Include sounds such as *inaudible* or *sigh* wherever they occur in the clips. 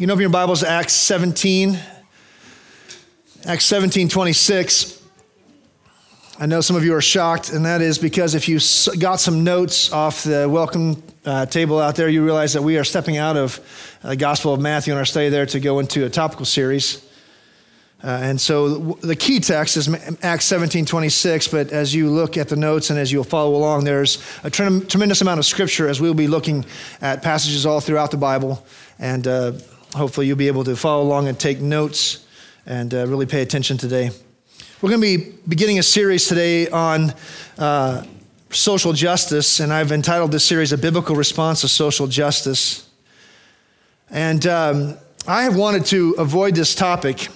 You know, if your Bible's Acts 17, Acts 17, 26. I know some of you are shocked, and that is because if you got some notes off the welcome uh, table out there, you realize that we are stepping out of the Gospel of Matthew in our study there to go into a topical series. Uh, and so the key text is Acts 17, 26, but as you look at the notes and as you'll follow along, there's a tremendous amount of scripture as we'll be looking at passages all throughout the Bible. And uh, hopefully you'll be able to follow along and take notes and uh, really pay attention today. We're going to be beginning a series today on uh, social justice, and I've entitled this series A Biblical Response to Social Justice. And um, I have wanted to avoid this topic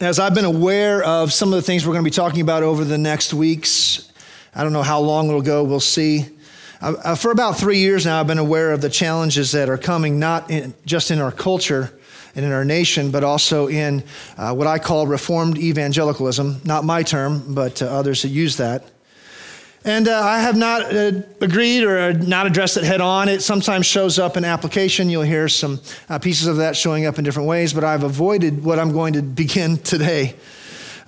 as I've been aware of some of the things we're going to be talking about over the next weeks. I don't know how long it'll go, we'll see. Uh, for about three years now, I've been aware of the challenges that are coming, not in, just in our culture and in our nation, but also in uh, what I call Reformed evangelicalism. Not my term, but uh, others that use that. And uh, I have not uh, agreed or not addressed it head on. It sometimes shows up in application. You'll hear some uh, pieces of that showing up in different ways, but I've avoided what I'm going to begin *laughs* today.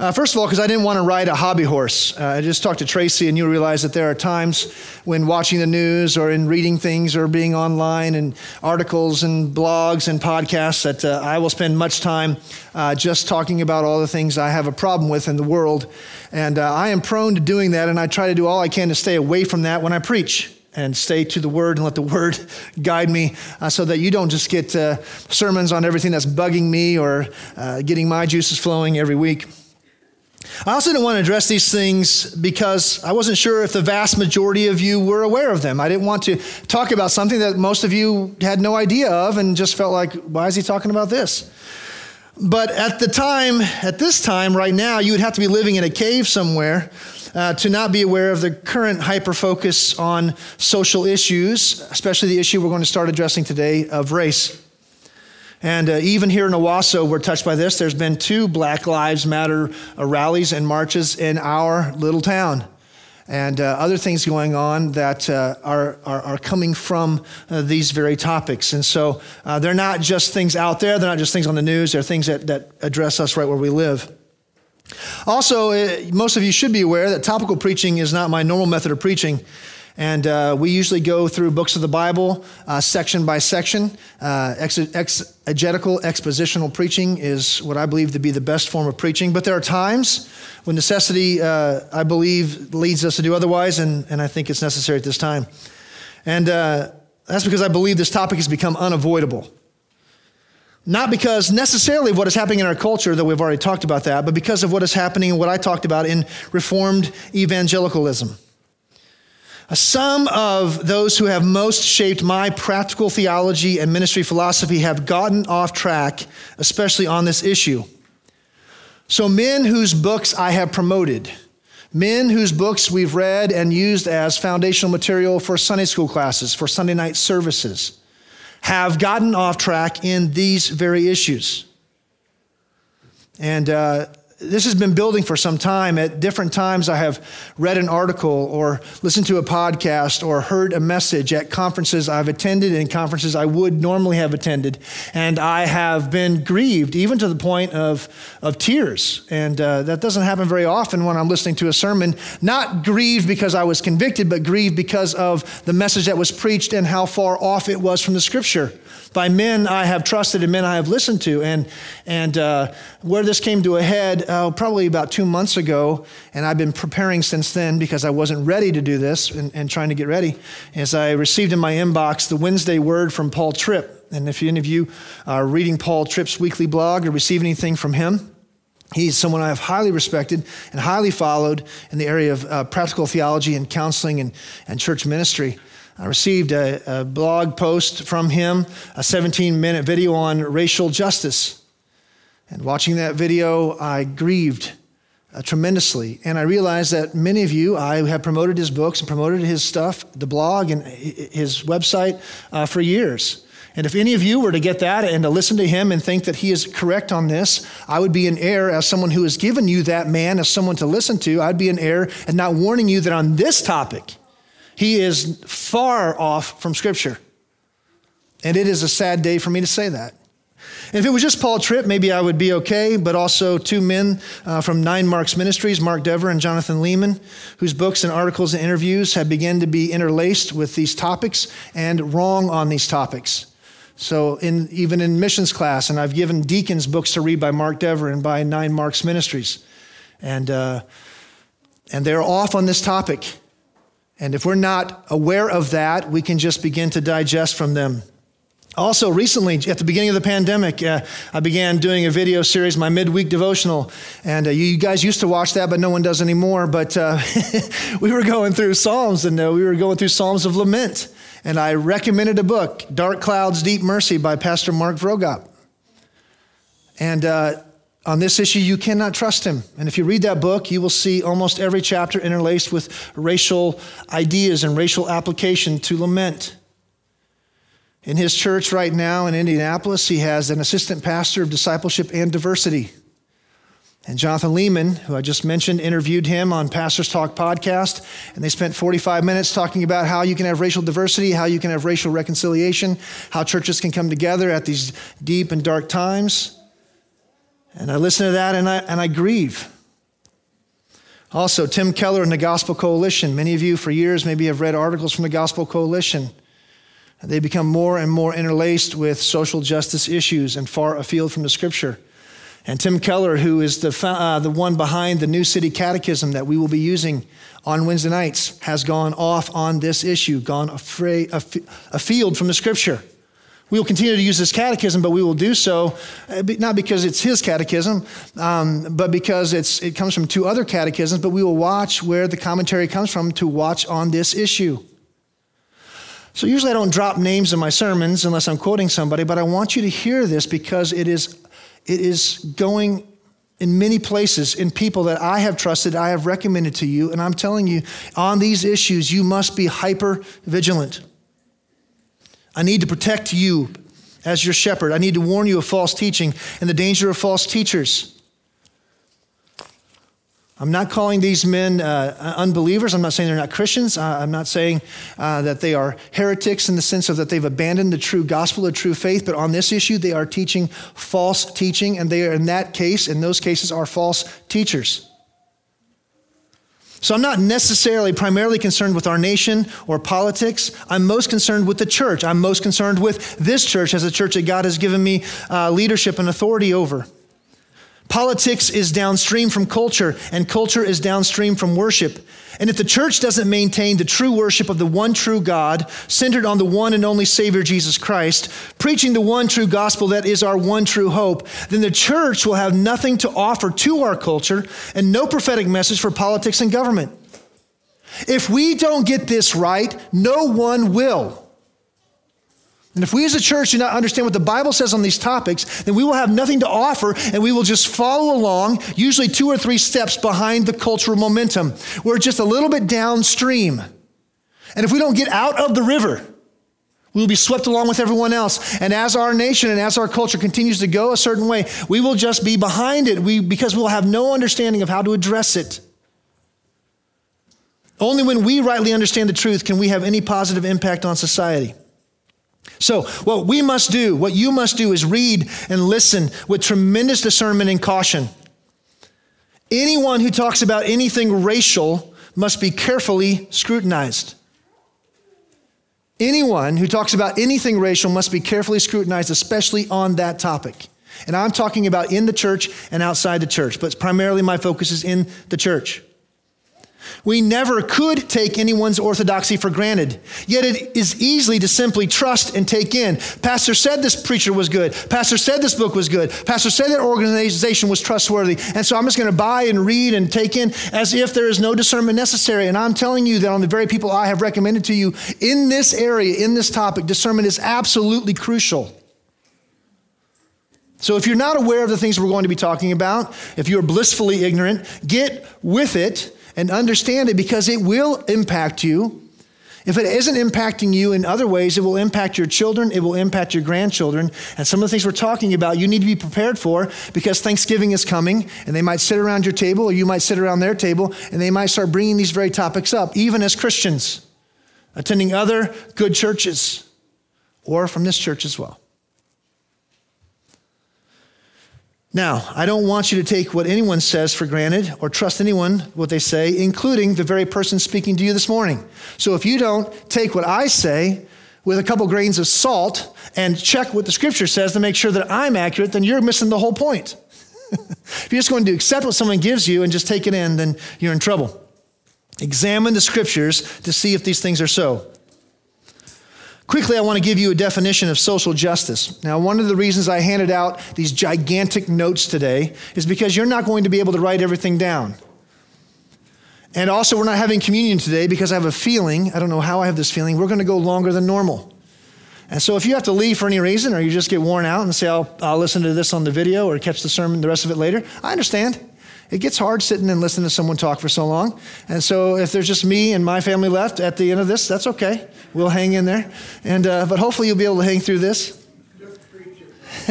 Uh, first of all, because I didn't want to ride a hobby horse. Uh, I just talked to Tracy, and you'll realize that there are times when watching the news or in reading things or being online and articles and blogs and podcasts that uh, I will spend much time uh, just talking about all the things I have a problem with in the world. And uh, I am prone to doing that, and I try to do all I can to stay away from that when I preach and stay to the word and let the word *laughs* guide me uh, so that you don't just get uh, sermons on everything that's bugging me or uh, getting my juices flowing every week. I also didn't want to address these things because I wasn't sure if the vast majority of you were aware of them. I didn't want to talk about something that most of you had no idea of and just felt like, why is he talking about this? But at the time, at this time, right now, you would have to be living in a cave somewhere uh, to not be aware of the current hyper focus on social issues, especially the issue we're going to start addressing today of race. And uh, even here in Owasso, we're touched by this. There's been two Black Lives Matter uh, rallies and marches in our little town. And uh, other things going on that uh, are, are, are, coming from uh, these very topics. And so they're not just things out there, they're not just things on the news, they're things that, that address us right where we live. Also, most of you should be aware that topical preaching is not my normal method of preaching. And uh, we usually go through books of the Bible uh, section by section. Uh, ex- exegetical, expositional preaching is what I believe to be the best form of preaching. But there are times when necessity, uh, I believe, leads us to do otherwise, and, and I think it's necessary at this time. And uh, that's because I believe this topic has become unavoidable. Not because necessarily of what is happening in our culture, though we've already talked about that, but because of what is happening and what I talked about in Reformed evangelicalism. Some of those who have most shaped my practical theology and ministry philosophy have gotten off track, especially on this issue. So, men whose books I have promoted, men whose books we've read and used as foundational material for Sunday school classes, for Sunday night services, have gotten off track in these very issues. And uh, this has been building for some time. At different times, I have read an article or listened to a podcast or heard a message at conferences I've attended and conferences I would normally have attended. And I have been grieved, even to the point of, of tears. And uh, that doesn't happen very often when I'm listening to a sermon. Not grieved because I was convicted, but grieved because of the message that was preached and how far off it was from the scripture by men I have trusted and men I have listened to. And, and uh, where this came to a head, uh, probably about two months ago, and I've been preparing since then because I wasn't ready to do this and, and trying to get ready, as I received in my inbox the Wednesday word from Paul Tripp. And if any of you are reading Paul Tripp's weekly blog or receive anything from him, He's someone I have highly respected and highly followed in the area of uh, practical theology and counseling and, and church ministry. I received a, a blog post from him, a 17 minute video on racial justice. And watching that video, I grieved uh, tremendously. And I realized that many of you, I have promoted his books and promoted his stuff, the blog and his website uh, for years. And if any of you were to get that and to listen to him and think that he is correct on this, I would be in error as someone who has given you that man as someone to listen to. I'd be in error and not warning you that on this topic, he is far off from Scripture. And it is a sad day for me to say that. And if it was just Paul Tripp, maybe I would be okay, but also two men uh, from Nine Marks Ministries, Mark Dever and Jonathan Leeman, whose books and articles and interviews have begun to be interlaced with these topics and wrong on these topics. So, in, even in missions class, and I've given deacons books to read by Mark Dever and by Nine Marks Ministries. And, uh, and they're off on this topic. And if we're not aware of that, we can just begin to digest from them. Also, recently, at the beginning of the pandemic, uh, I began doing a video series, my midweek devotional. And uh, you guys used to watch that, but no one does anymore. But uh, *laughs* we were going through Psalms, and uh, we were going through Psalms of Lament. And I recommended a book, Dark Clouds, Deep Mercy, by Pastor Mark Vroegop. And uh, on this issue, you cannot trust him. And if you read that book, you will see almost every chapter interlaced with racial ideas and racial application to lament. In his church right now in Indianapolis, he has an assistant pastor of discipleship and diversity. And Jonathan Leeman, who I just mentioned, interviewed him on Pastors Talk podcast, and they spent 45 minutes talking about how you can have racial diversity, how you can have racial reconciliation, how churches can come together at these deep and dark times. And I listen to that and I, and I grieve. Also, Tim Keller and the Gospel Coalition. Many of you for years maybe have read articles from the Gospel Coalition. They become more and more interlaced with social justice issues and far afield from the scripture. And Tim Keller, who is the, uh, the one behind the New City Catechism that we will be using on Wednesday nights, has gone off on this issue, gone afraid, afield from the scripture. We will continue to use this catechism, but we will do so uh, not because it's his catechism, um, but because it comes from two other catechisms, but we will watch where the commentary comes from to watch on this issue. So usually I don't drop names in my sermons unless I'm quoting somebody, but I want you to hear this because it is, it is going in many places in people that I have trusted, I have recommended to you, and I'm telling you, on these issues, you must be hyper vigilant. I need to protect you as your shepherd. I need to warn you of false teaching and the danger of false teachers. I'm not calling these men uh, unbelievers. I'm not saying they're not Christians. Uh, I'm not saying uh, that they are heretics in the sense of that they've abandoned the true gospel, the true faith. But on this issue, they are teaching false teaching, and they are, in that case, in those cases, are false teachers. So I'm not necessarily primarily concerned with our nation or politics. I'm most concerned with the church. I'm most concerned with this church as a church that God has given me uh, leadership and authority over. Politics is downstream from culture, and culture is downstream from worship. And if the church doesn't maintain the true worship of the one true God, centered on the one and only Savior Jesus Christ, preaching the one true gospel that is our one true hope, then the church will have nothing to offer to our culture and no prophetic message for politics and government. If we don't get this right, no one will. And if we as a church do not understand what the Bible says on these topics, then we will have nothing to offer and we will just follow along, usually two or three steps behind the cultural momentum. We're just a little bit downstream. And if we don't get out of the river, we will be swept along with everyone else. And as our nation and as our culture continues to go a certain way, we will just be behind it we, because we'll have no understanding of how to address it. Only when we rightly understand the truth can we have any positive impact on society. So, what we must do, what you must do, is read and listen with tremendous discernment and caution. Anyone who talks about anything racial must be carefully scrutinized. Anyone who talks about anything racial must be carefully scrutinized, especially on that topic. And I'm talking about in the church and outside the church, but primarily my focus is in the church. We never could take anyone's orthodoxy for granted. Yet it is easy to simply trust and take in. Pastor said this preacher was good. Pastor said this book was good. Pastor said that organization was trustworthy. And so I'm just going to buy and read and take in as if there is no discernment necessary. And I'm telling you that on the very people I have recommended to you in this area, in this topic, discernment is absolutely crucial. So if you're not aware of the things we're going to be talking about, if you're blissfully ignorant, get with it and understand it because it will impact you. If it isn't impacting you in other ways, it will impact your children, it will impact your grandchildren. And some of the things we're talking about, you need to be prepared for because Thanksgiving is coming and they might sit around your table or you might sit around their table and they might start bringing these very topics up, even as Christians, attending other good churches or from this church as well. Now, I don't want you to take what anyone says for granted or trust anyone what they say, including the very person speaking to you this morning. So if you don't take what I say with a couple grains of salt and check what the scripture says to make sure that I'm accurate, then you're missing the whole point. *laughs* if you're just going to accept what someone gives you and just take it in, then you're in trouble. Examine the scriptures to see if these things are so. Quickly, I want to give you a definition of social justice. Now, one of the reasons I handed out these gigantic notes today is because you're not going to be able to write everything down. And also, we're not having communion today because I have a feeling, I don't know how I have this feeling, we're going to go longer than normal. And so, if you have to leave for any reason or you just get worn out and say, I'll, I'll listen to this on the video or catch the sermon, the rest of it later, I understand. It gets hard sitting and listening to someone talk for so long. And so if there's just me and my family left at the end of this, that's okay. We'll hang in there. And, uh, but hopefully you'll be able to hang through this. *laughs*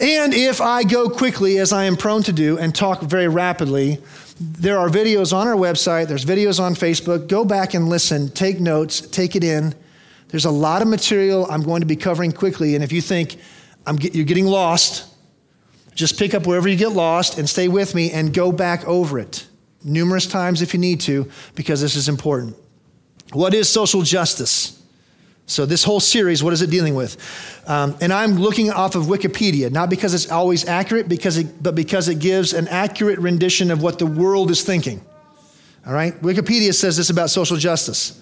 and if I go quickly, as I am prone to do, and talk very rapidly, there are videos on our website, there's videos on Facebook. Go back and listen, take notes, take it in. There's a lot of material I'm going to be covering quickly. And if you think get, you're getting lost, just pick up wherever you get lost and stay with me and go back over it numerous times if you need to, because this is important. What is social justice? So, this whole series, what is it dealing with? Um, and I'm looking off of Wikipedia, not because it's always accurate, because it, but because it gives an accurate rendition of what the world is thinking. All right? Wikipedia says this about social justice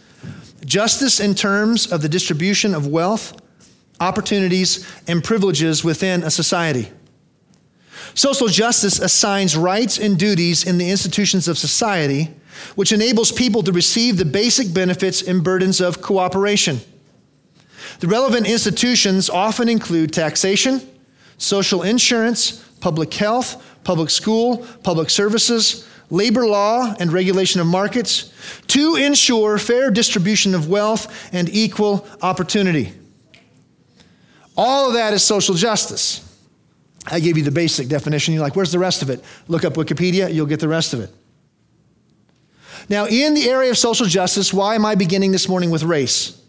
justice in terms of the distribution of wealth, opportunities, and privileges within a society. Social justice assigns rights and duties in the institutions of society, which enables people to receive the basic benefits and burdens of cooperation. The relevant institutions often include taxation, social insurance, public health, public school, public services, labor law, and regulation of markets to ensure fair distribution of wealth and equal opportunity. All of that is social justice. I gave you the basic definition. You're like, where's the rest of it? Look up Wikipedia, you'll get the rest of it. Now, in the area of social justice, why am I beginning this morning with race?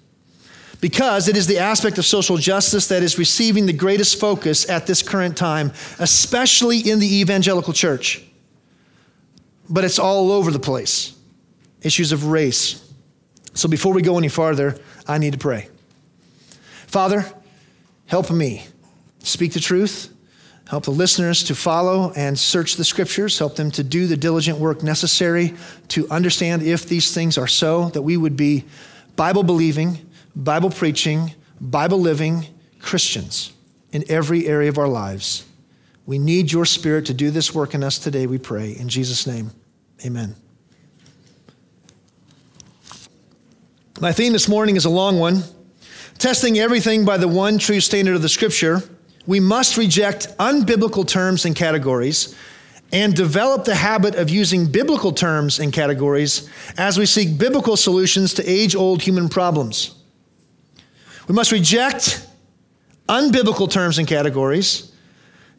Because it is the aspect of social justice that is receiving the greatest focus at this current time, especially in the evangelical church. But it's all over the place issues of race. So before we go any farther, I need to pray. Father, help me speak the truth Help the listeners to follow and search the scriptures. Help them to do the diligent work necessary to understand if these things are so, that we would be Bible believing, Bible preaching, Bible living Christians in every area of our lives. We need your spirit to do this work in us today, we pray. In Jesus' name, amen. My theme this morning is a long one testing everything by the one true standard of the scripture we must reject unbiblical terms and categories and develop the habit of using biblical terms and categories as we seek biblical solutions to age old human problems. We must reject unbiblical terms and categories,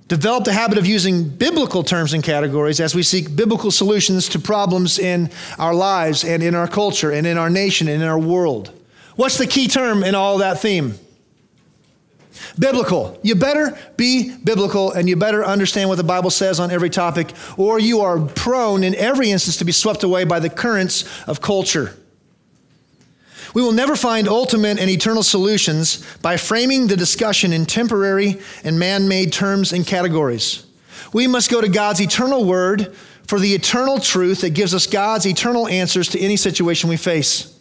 develop the habit of using biblical terms and categories as we seek biblical solutions to problems in our lives and in our culture and in our nation and in our world. What's the key term in all that theme? Biblical. You better be biblical and you better understand what the Bible says on every topic, or you are prone in every instance to be swept away by the currents of culture. We will never find ultimate and eternal solutions by framing the discussion in temporary and man made terms and categories. We must go to God's eternal word for the eternal truth that gives us God's eternal answers to any situation we face.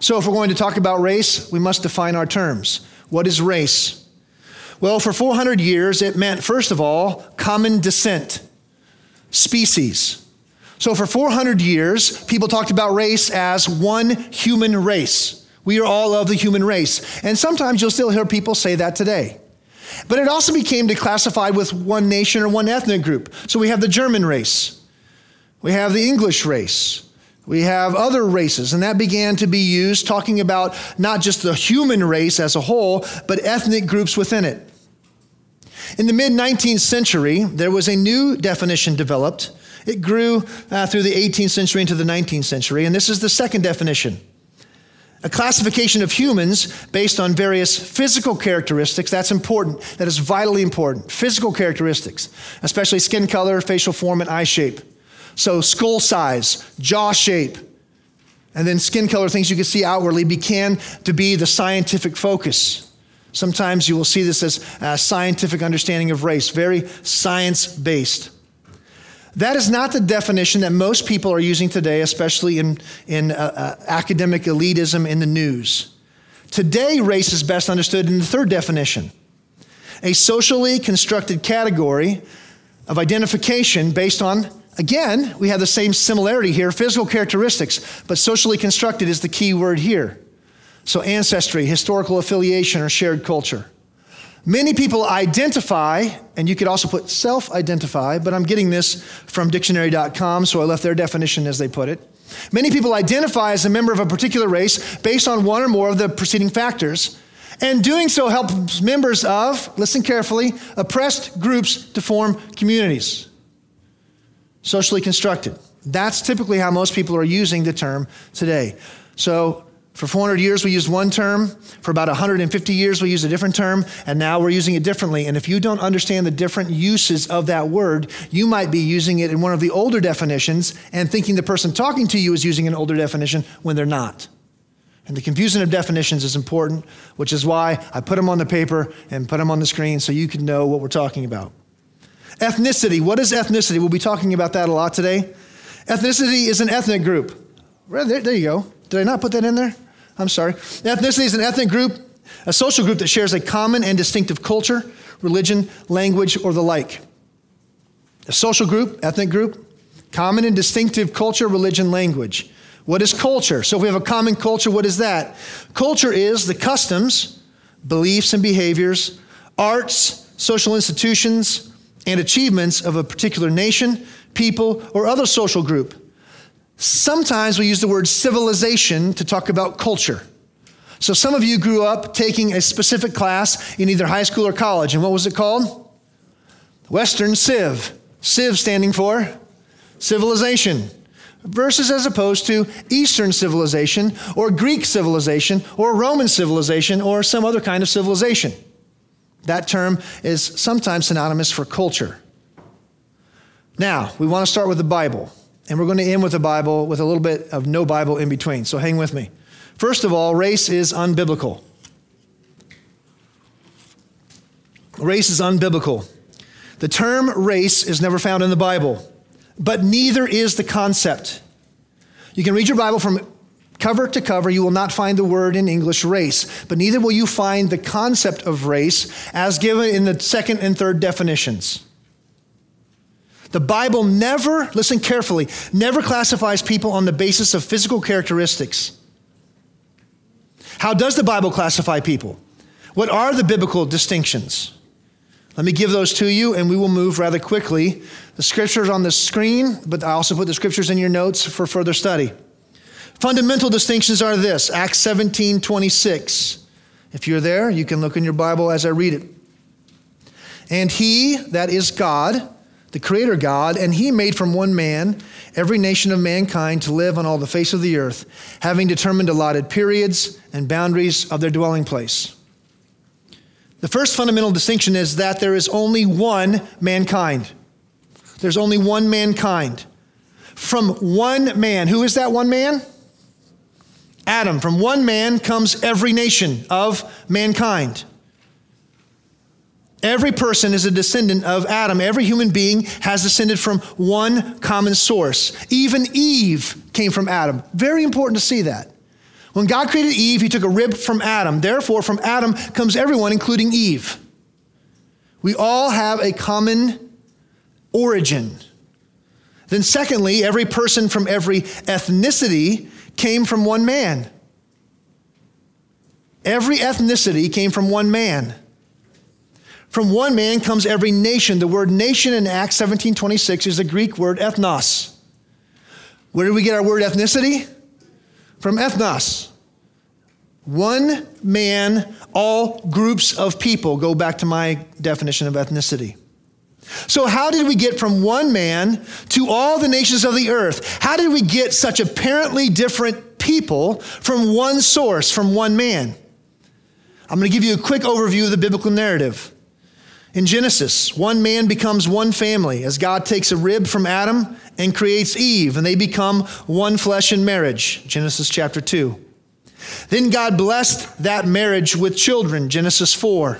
So, if we're going to talk about race, we must define our terms. What is race? Well, for 400 years, it meant, first of all, common descent, species. So for 400 years, people talked about race as one human race. We are all of the human race. And sometimes you'll still hear people say that today. But it also became declassified with one nation or one ethnic group. So we have the German race, we have the English race, we have other races, and that began to be used talking about not just the human race as a whole, but ethnic groups within it. In the mid 19th century, there was a new definition developed. It grew uh, through the 18th century into the 19th century, and this is the second definition. a classification of humans based on various physical characteristics. That's important. That is vitally important. Physical characteristics, especially skin color, facial form, and eye shape. So, skull size, jaw shape, and then skin color, things you can see outwardly, began to be the scientific focus. Sometimes you will see this as a scientific understanding of race, very science based. That is not the definition that most people are using today, especially in, in uh, uh, academic elitism in the news. Today, race is best understood in the third definition a socially constructed category of identification based on, again, we have the same similarity here physical characteristics, but socially constructed is the key word here. So, ancestry, historical affiliation, or shared culture. Many people identify, and you could also put self identify, but I'm getting this from dictionary.com, so I left their definition as they put it. Many people identify as a member of a particular race based on one or more of the preceding factors, and doing so helps members of, listen carefully, oppressed groups to form communities. Socially constructed. That's typically how most people are using the term today. So, for 400 years, we used one term. For about 150 years, we used a different term. And now we're using it differently. And if you don't understand the different uses of that word, you might be using it in one of the older definitions and thinking the person talking to you is using an older definition when they're not. And the confusion of definitions is important, which is why I put them on the paper and put them on the screen so you can know what we're talking about. Ethnicity. What is ethnicity? We'll be talking about that a lot today. Ethnicity is an ethnic group. There, there you go. Did I not put that in there? I'm sorry. Ethnicity is an ethnic group, a social group that shares a common and distinctive culture, religion, language, or the like. A social group, ethnic group, common and distinctive culture, religion, language. What is culture? So if we have a common culture, what is that? Culture is the customs, beliefs, and behaviors, arts, social institutions, and achievements of a particular nation, people, or other social group. Sometimes we use the word civilization to talk about culture. So some of you grew up taking a specific class in either high school or college, and what was it called? Western Civ. Civ standing for civilization. Versus as opposed to Eastern civilization or Greek civilization or Roman civilization or some other kind of civilization. That term is sometimes synonymous for culture. Now, we want to start with the Bible. And we're going to end with the Bible with a little bit of no Bible in between. So hang with me. First of all, race is unbiblical. Race is unbiblical. The term race is never found in the Bible, but neither is the concept. You can read your Bible from cover to cover. You will not find the word in English race, but neither will you find the concept of race as given in the second and third definitions. The Bible never, listen carefully, never classifies people on the basis of physical characteristics. How does the Bible classify people? What are the biblical distinctions? Let me give those to you and we will move rather quickly. The scriptures on the screen, but I also put the scriptures in your notes for further study. Fundamental distinctions are this Acts 17 26. If you're there, you can look in your Bible as I read it. And he, that is God, the Creator God, and He made from one man every nation of mankind to live on all the face of the earth, having determined allotted periods and boundaries of their dwelling place. The first fundamental distinction is that there is only one mankind. There's only one mankind. From one man. Who is that one man? Adam. From one man comes every nation of mankind. Every person is a descendant of Adam. Every human being has descended from one common source. Even Eve came from Adam. Very important to see that. When God created Eve, he took a rib from Adam. Therefore, from Adam comes everyone, including Eve. We all have a common origin. Then, secondly, every person from every ethnicity came from one man. Every ethnicity came from one man. From one man comes every nation. The word nation in Acts 17 26 is the Greek word ethnos. Where do we get our word ethnicity? From ethnos. One man, all groups of people. Go back to my definition of ethnicity. So, how did we get from one man to all the nations of the earth? How did we get such apparently different people from one source, from one man. I'm going to give you a quick overview of the biblical narrative. In Genesis, one man becomes one family as God takes a rib from Adam and creates Eve, and they become one flesh in marriage. Genesis chapter 2. Then God blessed that marriage with children. Genesis 4.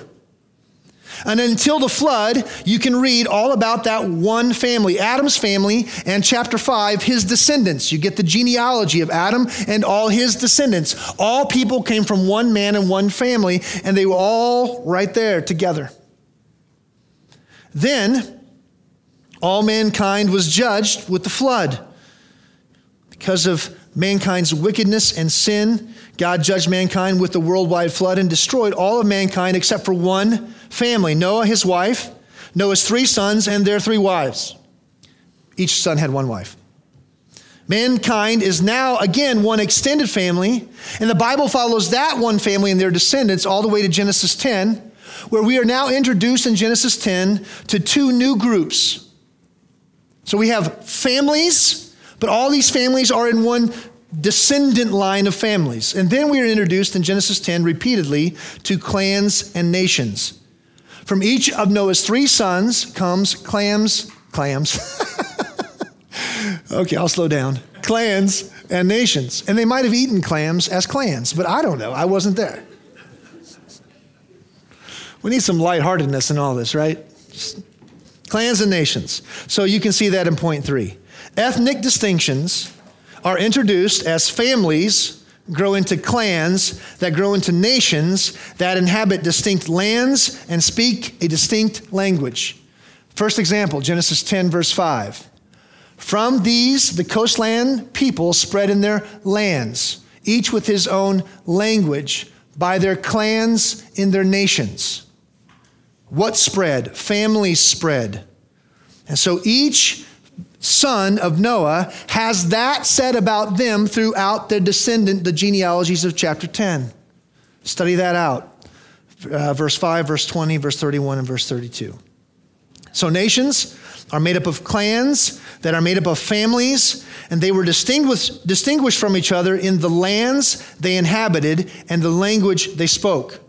And until the flood, you can read all about that one family, Adam's family, and chapter 5, his descendants. You get the genealogy of Adam and all his descendants. All people came from one man and one family, and they were all right there together. Then all mankind was judged with the flood. Because of mankind's wickedness and sin, God judged mankind with the worldwide flood and destroyed all of mankind except for one family Noah, his wife, Noah's three sons, and their three wives. Each son had one wife. Mankind is now, again, one extended family, and the Bible follows that one family and their descendants all the way to Genesis 10 where we are now introduced in Genesis 10 to two new groups. So we have families, but all these families are in one descendant line of families. And then we are introduced in Genesis 10 repeatedly to clans and nations. From each of Noah's three sons comes clams, clams. *laughs* okay, I'll slow down. Clans and nations. And they might have eaten clams as clans, but I don't know. I wasn't there. We need some lightheartedness in all this, right? Clans and nations. So you can see that in point three. Ethnic distinctions are introduced as families grow into clans that grow into nations that inhabit distinct lands and speak a distinct language. First example, Genesis 10, verse 5. From these, the coastland people spread in their lands, each with his own language, by their clans in their nations. What spread? Families spread. And so each son of Noah has that said about them throughout their descendant, the genealogies of chapter 10. Study that out. Uh, verse 5, verse 20, verse 31, and verse 32. So nations are made up of clans that are made up of families, and they were distinguished, distinguished from each other in the lands they inhabited and the language they spoke.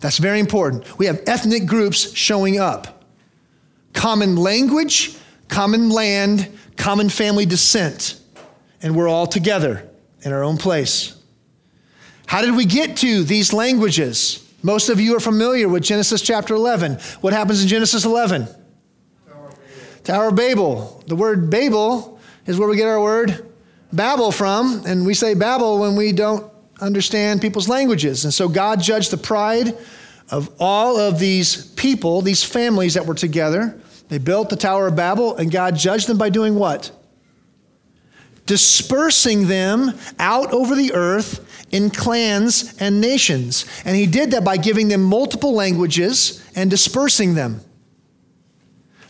That's very important. We have ethnic groups showing up. Common language, common land, common family descent, and we're all together in our own place. How did we get to these languages? Most of you are familiar with Genesis chapter 11. What happens in Genesis 11? Tower of Babel. The word Babel is where we get our word babble from, and we say babble when we don't understand people's languages. And so God judged the pride of all of these people, these families that were together. They built the Tower of Babel, and God judged them by doing what? Dispersing them out over the earth in clans and nations. And He did that by giving them multiple languages and dispersing them.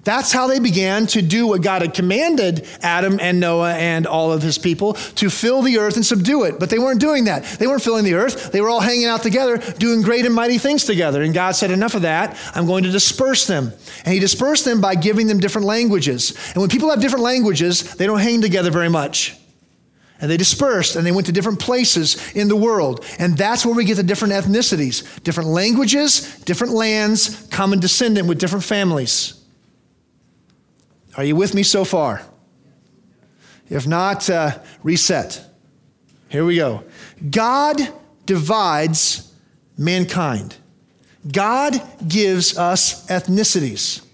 That's how they began to do what God had commanded Adam and Noah and all of his people to fill the earth and subdue it. But they weren't doing that. They weren't filling the earth. They were all hanging out together, doing great and mighty things together. And God said, Enough of that. I'm going to disperse them. And He dispersed them by giving them different languages. And when people have different languages, they don't hang together very much. And they dispersed and they went to different places in the world. And that's where we get the different ethnicities, different languages, different lands, common descendant with different families. Are you with me so far? If not, uh, reset. Here we go. God divides mankind. God gives us ethnicities.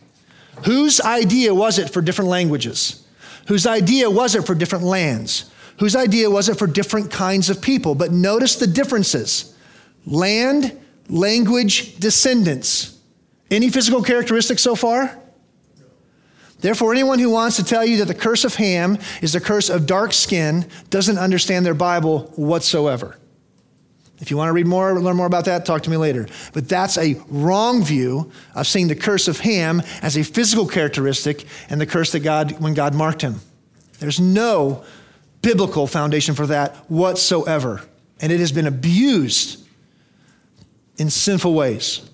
Whose idea was it for different languages? Whose idea was it for different lands? Whose idea was it for different kinds of people? But notice the differences land, language, descendants. Any physical characteristics so far? Therefore, anyone who wants to tell you that the curse of Ham is the curse of dark skin doesn't understand their Bible whatsoever. If you want to read more, or learn more about that, talk to me later. But that's a wrong view of seeing the curse of Ham as a physical characteristic and the curse that God, when God marked him. There's no biblical foundation for that whatsoever. And it has been abused in sinful ways.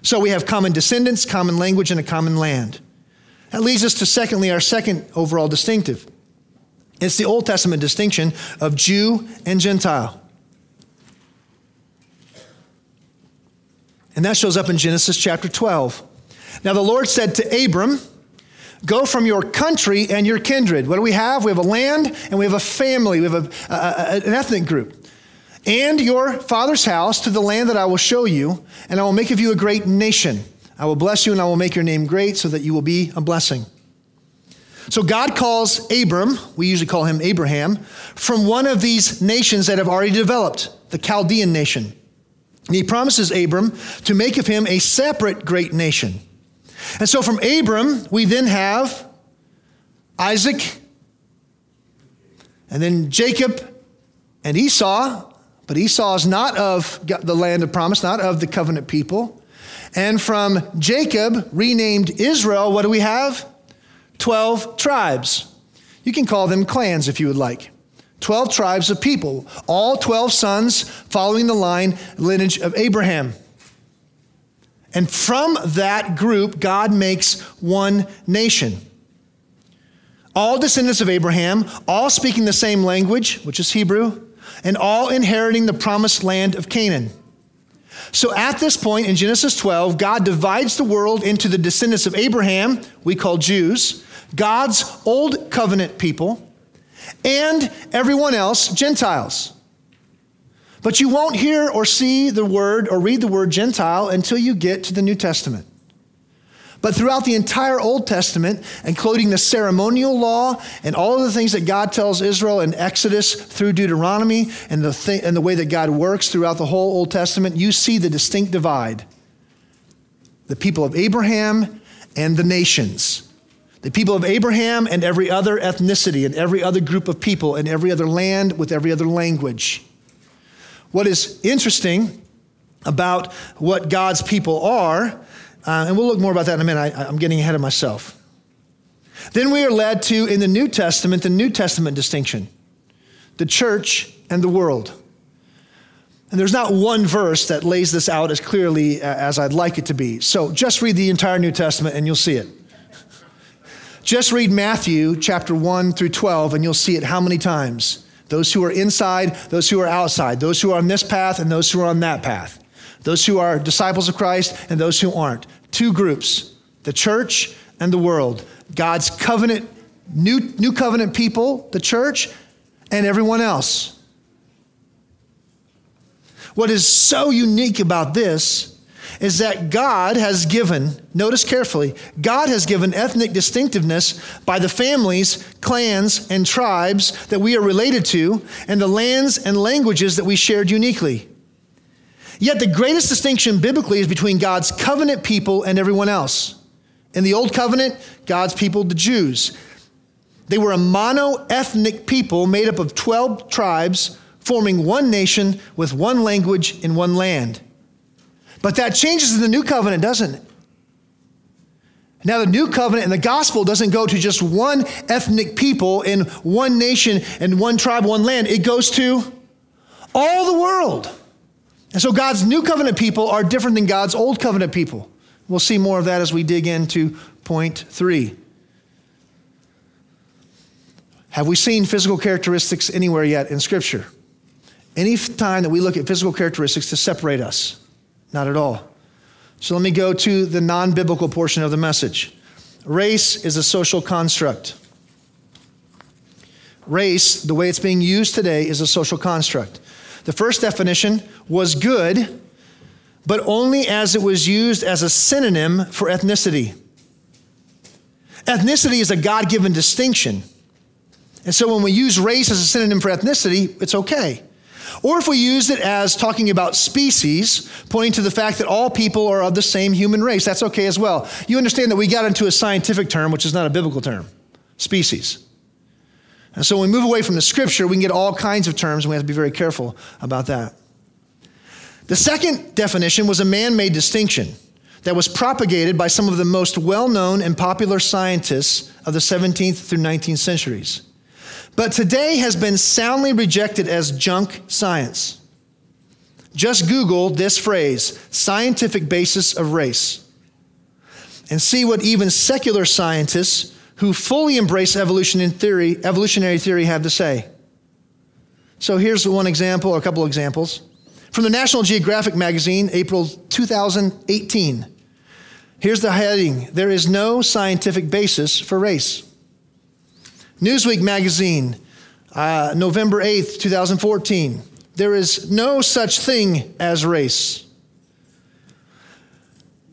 So we have common descendants, common language, and a common land. That leads us to, secondly, our second overall distinctive It's the Old Testament distinction of Jew and Gentile. And that shows up in Genesis chapter 12. Now the Lord said to Abram, Go from your country and your kindred. What do we have? We have a land and we have a family. We have a, a, a, an ethnic group. And your father's house to the land that I will show you, and I will make of you a great nation. I will bless you and I will make your name great so that you will be a blessing. So God calls Abram, we usually call him Abraham, from one of these nations that have already developed, the Chaldean nation. And he promises Abram to make of him a separate great nation. And so from Abram, we then have Isaac, and then Jacob and Esau, but Esau is not of the land of promise, not of the covenant people. And from Jacob, renamed Israel, what do we have? 12 tribes. You can call them clans if you would like. 12 tribes of people, all 12 sons following the line lineage of Abraham. And from that group, God makes one nation. All descendants of Abraham, all speaking the same language, which is Hebrew, and all inheriting the promised land of Canaan. So at this point in Genesis 12, God divides the world into the descendants of Abraham, we call Jews, God's old covenant people, and everyone else, Gentiles. But you won't hear or see the word or read the word Gentile until you get to the New Testament. But throughout the entire Old Testament, including the ceremonial law and all of the things that God tells Israel in Exodus through Deuteronomy and the, th- and the way that God works throughout the whole Old Testament, you see the distinct divide. The people of Abraham and the nations. The people of Abraham and every other ethnicity and every other group of people and every other land with every other language. What is interesting about what God's people are uh, and we'll look more about that in a minute. I, I'm getting ahead of myself. Then we are led to, in the New Testament, the New Testament distinction the church and the world. And there's not one verse that lays this out as clearly uh, as I'd like it to be. So just read the entire New Testament and you'll see it. Just read Matthew chapter 1 through 12 and you'll see it how many times? Those who are inside, those who are outside, those who are on this path and those who are on that path those who are disciples of Christ and those who aren't. Two groups the church and the world. God's covenant, new, new covenant people, the church, and everyone else. What is so unique about this is that God has given, notice carefully, God has given ethnic distinctiveness by the families, clans, and tribes that we are related to, and the lands and languages that we shared uniquely. Yet the greatest distinction biblically is between God's covenant people and everyone else. In the Old Covenant, God's people, the Jews. They were a mono ethnic people made up of 12 tribes, forming one nation with one language in one land. But that changes in the New Covenant, doesn't it? Now, the new covenant and the gospel doesn't go to just one ethnic people in one nation and one tribe, one land. It goes to all the world. And so God's new covenant people are different than God's old covenant people. We'll see more of that as we dig into point three. Have we seen physical characteristics anywhere yet in Scripture? Any time that we look at physical characteristics to separate us? Not at all. So let me go to the non biblical portion of the message. Race is a social construct. Race, the way it's being used today, is a social construct. The first definition was good, but only as it was used as a synonym for ethnicity. Ethnicity is a God given distinction. And so when we use race as a synonym for ethnicity, it's okay. Or if we use it as talking about species, pointing to the fact that all people are of the same human race, that's okay as well. You understand that we got into a scientific term, which is not a biblical term species. And so when we move away from the scripture, we can get all kinds of terms, and we have to be very careful about that. The second definition was a man made distinction that was propagated by some of the most well known and popular scientists of the 17th through 19th centuries, but today has been soundly rejected as junk science. Just Google this phrase, scientific basis of race, and see what even secular scientists who fully embrace evolution in theory, evolutionary theory have to say. So here's one example, or a couple examples. From the National Geographic magazine, April 2018. Here's the heading There is no scientific basis for race. Newsweek magazine, uh, November 8th, 2014. There is no such thing as race.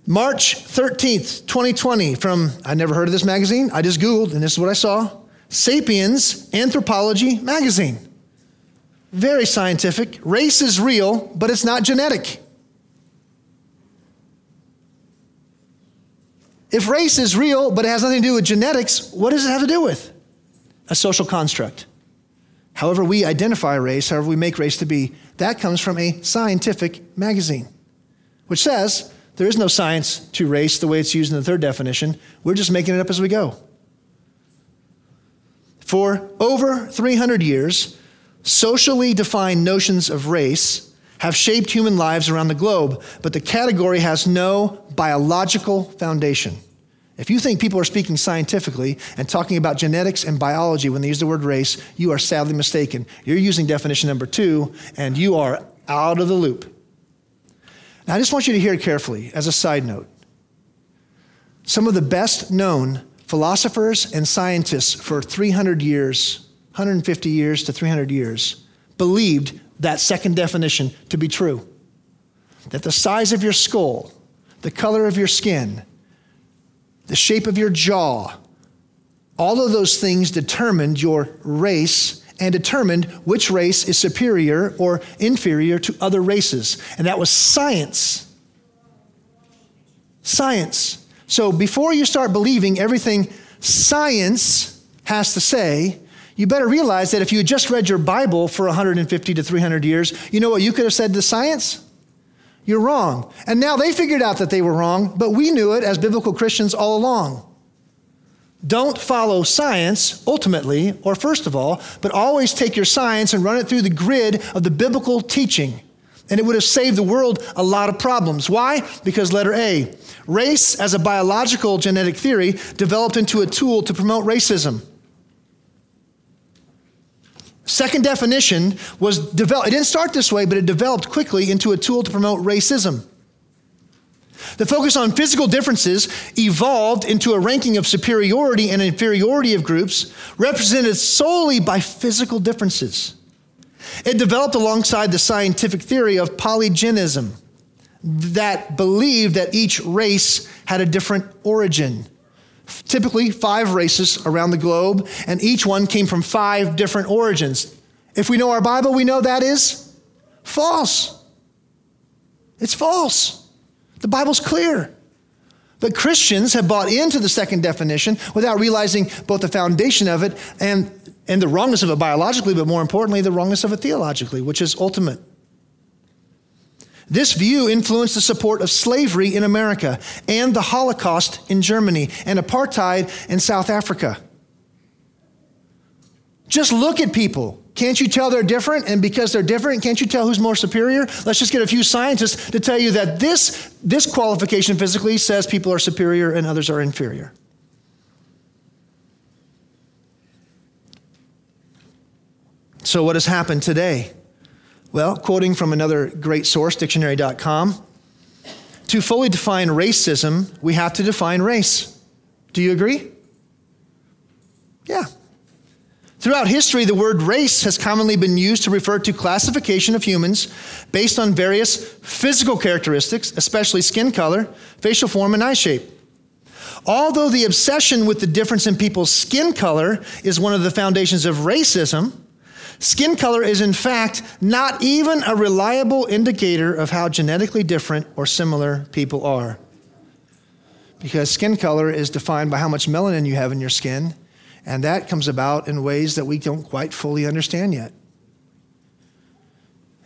March 13th, 2020, from, I never heard of this magazine. I just Googled, and this is what I saw Sapiens Anthropology Magazine. Very scientific. Race is real, but it's not genetic. If race is real, but it has nothing to do with genetics, what does it have to do with? A social construct. However, we identify race, however, we make race to be, that comes from a scientific magazine, which says there is no science to race the way it's used in the third definition. We're just making it up as we go. For over 300 years, socially defined notions of race have shaped human lives around the globe, but the category has no biological foundation. If you think people are speaking scientifically and talking about genetics and biology when they use the word race, you are sadly mistaken. You're using definition number two, and you are out of the loop. Now, I just want you to hear carefully as a side note. Some of the best known philosophers and scientists for 300 years 150 years to 300 years, believed that second definition to be true. That the size of your skull, the color of your skin, the shape of your jaw, all of those things determined your race and determined which race is superior or inferior to other races. And that was science. Science. So before you start believing everything science has to say, you better realize that if you had just read your Bible for 150 to 300 years, you know what you could have said to science? You're wrong. And now they figured out that they were wrong, but we knew it as biblical Christians all along. Don't follow science ultimately, or first of all, but always take your science and run it through the grid of the biblical teaching. And it would have saved the world a lot of problems. Why? Because letter A, race as a biological genetic theory developed into a tool to promote racism. Second definition was developed, it didn't start this way, but it developed quickly into a tool to promote racism. The focus on physical differences evolved into a ranking of superiority and inferiority of groups represented solely by physical differences. It developed alongside the scientific theory of polygenism that believed that each race had a different origin typically five races around the globe, and each one came from five different origins. If we know our Bible, we know that is false. It's false. The Bible's clear. But Christians have bought into the second definition without realizing both the foundation of it and, and the wrongness of it biologically, but more importantly, the wrongness of it theologically, which is ultimate. This view influenced the support of slavery in America and the Holocaust in Germany and apartheid in South Africa. Just look at people. Can't you tell they're different? And because they're different, can't you tell who's more superior? Let's just get a few scientists to tell you that this, this qualification physically says people are superior and others are inferior. So, what has happened today? Well, quoting from another great source, dictionary.com, to fully define racism, we have to define race. Do you agree? Yeah. Throughout history, the word race has commonly been used to refer to classification of humans based on various physical characteristics, especially skin color, facial form, and eye shape. Although the obsession with the difference in people's skin color is one of the foundations of racism, Skin color is, in fact, not even a reliable indicator of how genetically different or similar people are. Because skin color is defined by how much melanin you have in your skin, and that comes about in ways that we don't quite fully understand yet.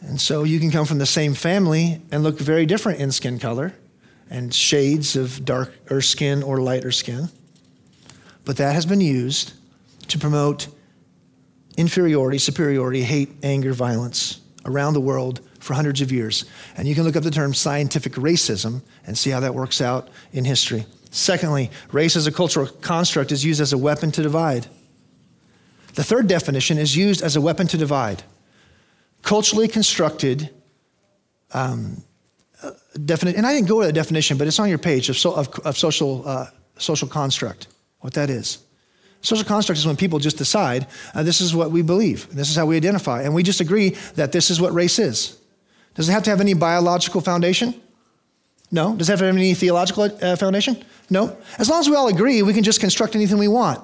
And so you can come from the same family and look very different in skin color and shades of darker skin or lighter skin. But that has been used to promote inferiority, superiority, hate, anger, violence around the world for hundreds of years. And you can look up the term scientific racism and see how that works out in history. Secondly, race as a cultural construct is used as a weapon to divide. The third definition is used as a weapon to divide. Culturally constructed, um, uh, and I didn't go to the definition, but it's on your page of, so, of, of social, uh, social construct, what that is. Social construct is when people just decide uh, this is what we believe, this is how we identify, and we just agree that this is what race is. Does it have to have any biological foundation? No. Does that have any theological uh, foundation? No. As long as we all agree, we can just construct anything we want.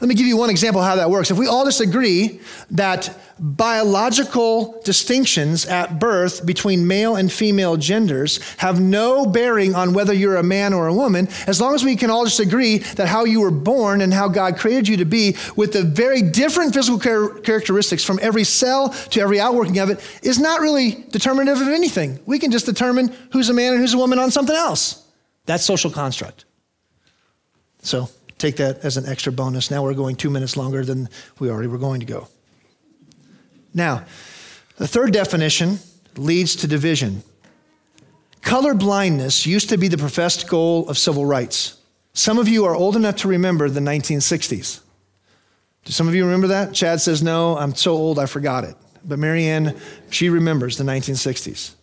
Let me give you one example how that works. If we all just agree that biological distinctions at birth between male and female genders have no bearing on whether you're a man or a woman, as long as we can all just agree that how you were born and how God created you to be with the very different physical char- characteristics from every cell to every outworking of it is not really determinative of anything. We can just determine who's a man and who's a woman on something else. That's social construct. So, take that as an extra bonus. Now we're going two minutes longer than we already were going to go. Now, the third definition leads to division. Color blindness used to be the professed goal of civil rights. Some of you are old enough to remember the 1960s. Do some of you remember that? Chad says, No, I'm so old I forgot it. But Marianne, she remembers the 1960s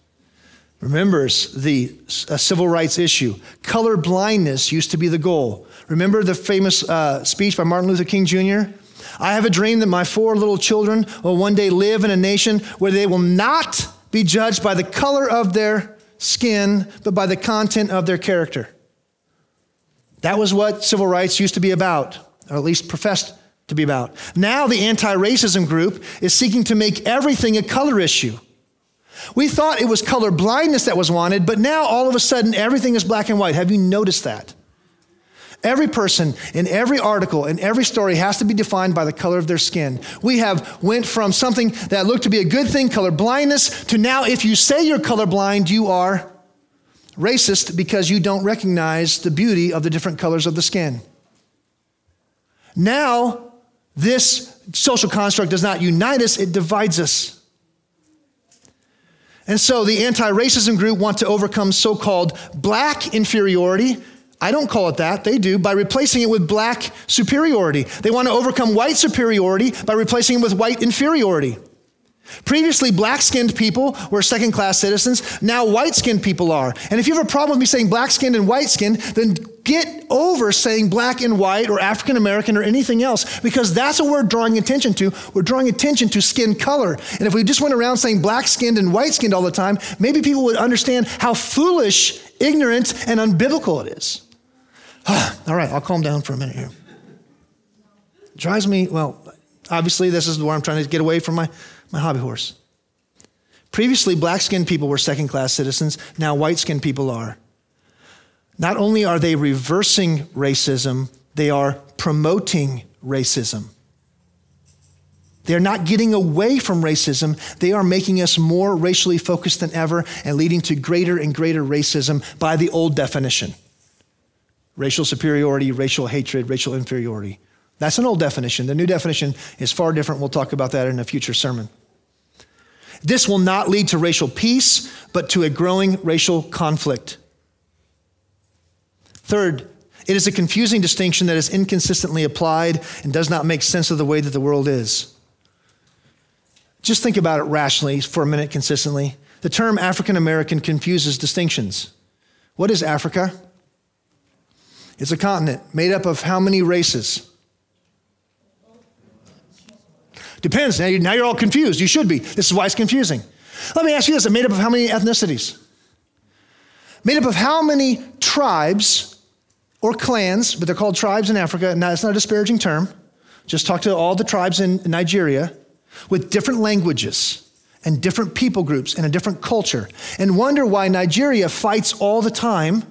remembers the uh, civil rights issue. Color blindness used to be the goal. Remember the famous uh, speech by Martin Luther King Jr.? I have a dream that my four little children will one day live in a nation where they will not be judged by the color of their skin, but by the content of their character. That was what civil rights used to be about, or at least professed to be about. Now, the anti racism group is seeking to make everything a color issue. We thought it was color blindness that was wanted, but now all of a sudden everything is black and white. Have you noticed that? Every person in every article in every story has to be defined by the color of their skin. We have went from something that looked to be a good thing, color blindness, to now if you say you're colorblind, you are racist because you don't recognize the beauty of the different colors of the skin. Now, this social construct does not unite us, it divides us. And so the anti racism group want to overcome so called black inferiority. I don't call it that, they do, by replacing it with black superiority. They want to overcome white superiority by replacing it with white inferiority. Previously, black skinned people were second class citizens. Now, white skinned people are. And if you have a problem with me saying black skinned and white skinned, then get over saying black and white or African American or anything else because that's what we're drawing attention to. We're drawing attention to skin color. And if we just went around saying black skinned and white skinned all the time, maybe people would understand how foolish, ignorant, and unbiblical it is. *sighs* all right, I'll calm down for a minute here. Drives me, well, obviously, this is where I'm trying to get away from my my hobby horse. Previously, black skinned people were second class citizens. Now, white skinned people are. Not only are they reversing racism, they are promoting racism. They're not getting away from racism. They are making us more racially focused than ever and leading to greater and greater racism by the old definition racial superiority, racial hatred, racial inferiority. That's an old definition. The new definition is far different. We'll talk about that in a future sermon. This will not lead to racial peace, but to a growing racial conflict. Third, it is a confusing distinction that is inconsistently applied and does not make sense of the way that the world is. Just think about it rationally for a minute consistently. The term African American confuses distinctions. What is Africa? It's a continent made up of how many races? Depends. Now, you, now you're all confused. You should be. This is why it's confusing. Let me ask you this: made up of how many ethnicities? Made up of how many tribes or clans, but they're called tribes in Africa. Now, it's not a disparaging term. Just talk to all the tribes in Nigeria with different languages and different people groups and a different culture and wonder why Nigeria fights all the time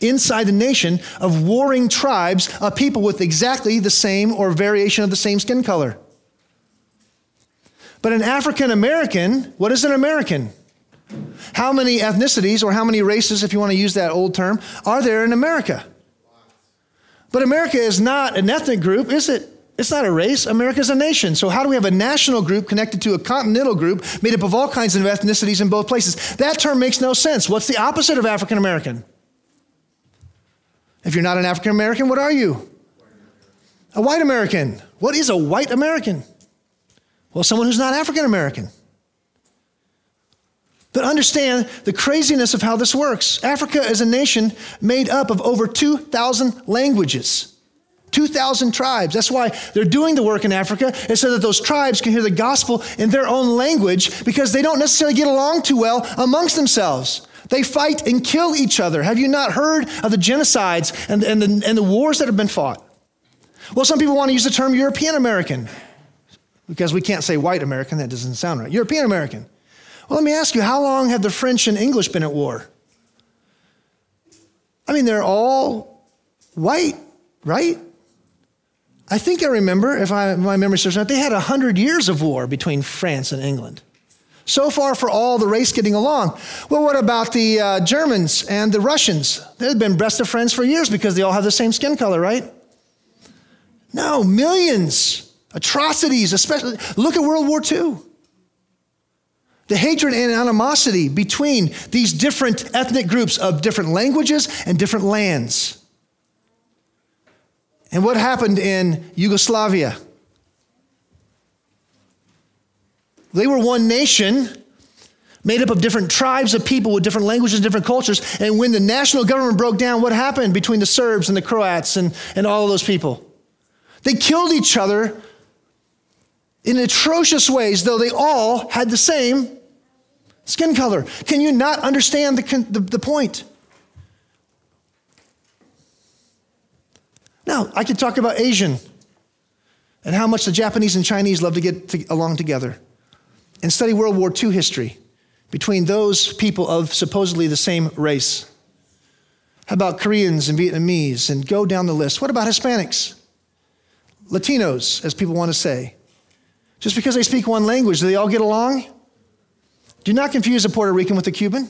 inside the nation of warring tribes of people with exactly the same or variation of the same skin color. But an African American, what is an American? How many ethnicities or how many races, if you want to use that old term, are there in America? But America is not an ethnic group, is it? It's not a race. America is a nation. So, how do we have a national group connected to a continental group made up of all kinds of ethnicities in both places? That term makes no sense. What's the opposite of African American? If you're not an African American, what are you? A white American. What is a white American? Well, someone who's not African American. But understand the craziness of how this works. Africa is a nation made up of over 2,000 languages. 2,000 tribes. That's why they're doing the work in Africa, is so that those tribes can hear the gospel in their own language because they don't necessarily get along too well amongst themselves. They fight and kill each other. Have you not heard of the genocides and, and, the, and the wars that have been fought? Well, some people want to use the term European American because we can't say white American, that doesn't sound right. European American. Well, let me ask you, how long have the French and English been at war? I mean, they're all white, right? I think I remember, if I, my memory serves right, they had 100 years of war between France and England. So far for all the race getting along. Well, what about the uh, Germans and the Russians? They've been best of friends for years because they all have the same skin color, right? No, millions, atrocities, especially. Look at World War II. The hatred and animosity between these different ethnic groups of different languages and different lands. And what happened in Yugoslavia? They were one nation made up of different tribes of people with different languages, different cultures. And when the national government broke down, what happened between the Serbs and the Croats and, and all of those people? They killed each other in atrocious ways, though they all had the same skin color. Can you not understand the, the, the point? Now, I could talk about Asian and how much the Japanese and Chinese love to get to, along together and study World War II history between those people of supposedly the same race. How about Koreans and Vietnamese? And go down the list. What about Hispanics? Latinos, as people want to say. Just because they speak one language, do they all get along? Do not confuse a Puerto Rican with a Cuban.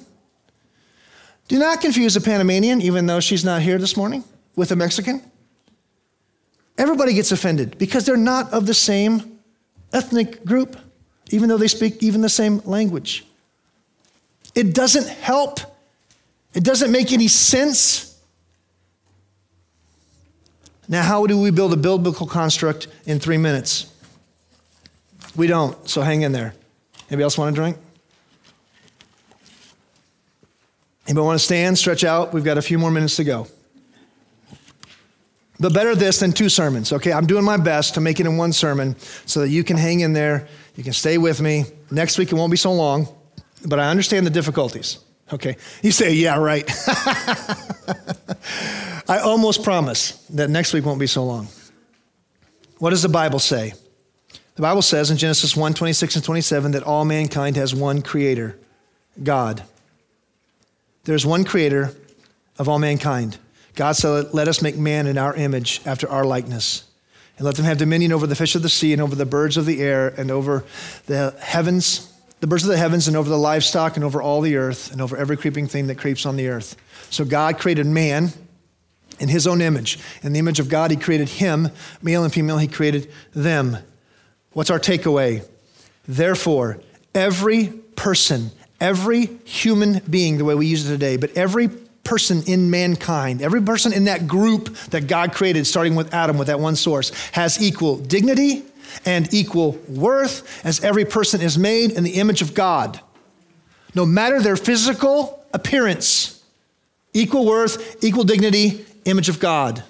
Do not confuse a Panamanian, even though she's not here this morning, with a Mexican. Everybody gets offended because they're not of the same ethnic group, even though they speak even the same language. It doesn't help, it doesn't make any sense. Now, how do we build a biblical construct in three minutes? We don't, so hang in there. Anybody else want a drink? Anybody want to stand, stretch out? We've got a few more minutes to go. But better this than two sermons, okay? I'm doing my best to make it in one sermon so that you can hang in there. You can stay with me. Next week it won't be so long, but I understand the difficulties, okay? You say, yeah, right. *laughs* I almost promise that next week won't be so long. What does the Bible say? The Bible says in Genesis 1 26 and 27 that all mankind has one creator, God. There's one creator of all mankind. God said, Let us make man in our image, after our likeness. And let them have dominion over the fish of the sea, and over the birds of the air, and over the heavens, the birds of the heavens, and over the livestock, and over all the earth, and over every creeping thing that creeps on the earth. So God created man in his own image. In the image of God, he created him, male and female, he created them. What's our takeaway? Therefore, every person, every human being, the way we use it today, but every person in mankind, every person in that group that God created, starting with Adam, with that one source, has equal dignity and equal worth as every person is made in the image of God. No matter their physical appearance, equal worth, equal dignity, image of God.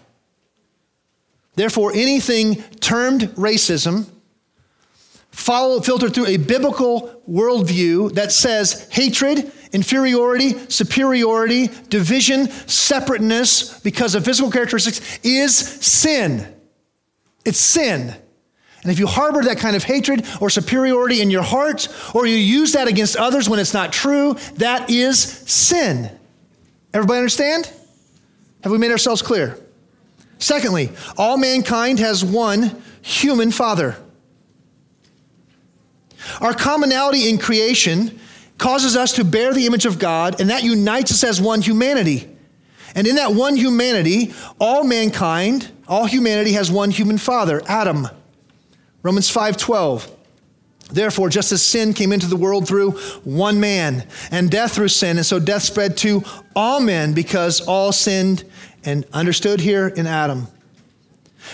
Therefore, anything termed racism, follow, filtered through a biblical worldview that says hatred inferiority, superiority, division, separateness because of physical characteristics is sin. It's sin. And if you harbor that kind of hatred or superiority in your heart, or you use that against others when it's not true, that is sin. Everybody understand? Have we made ourselves clear? Secondly, all mankind has one human father. Our commonality in creation causes us to bear the image of God, and that unites us as one humanity. And in that one humanity, all mankind, all humanity has one human father, Adam. Romans 5:12. Therefore, just as sin came into the world through one man, and death through sin, and so death spread to all men because all sinned and understood here in Adam.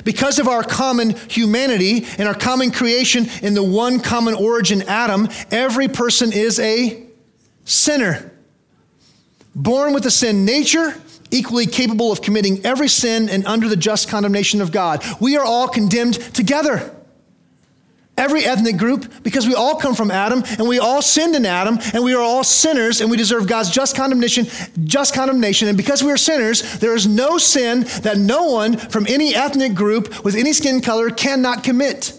Because of our common humanity and our common creation in the one common origin, Adam, every person is a sinner. Born with a sin nature, equally capable of committing every sin and under the just condemnation of God. We are all condemned together. Every ethnic group, because we all come from Adam and we all sinned in Adam and we are all sinners and we deserve God's just condemnation, just condemnation. And because we are sinners, there is no sin that no one from any ethnic group with any skin color cannot commit.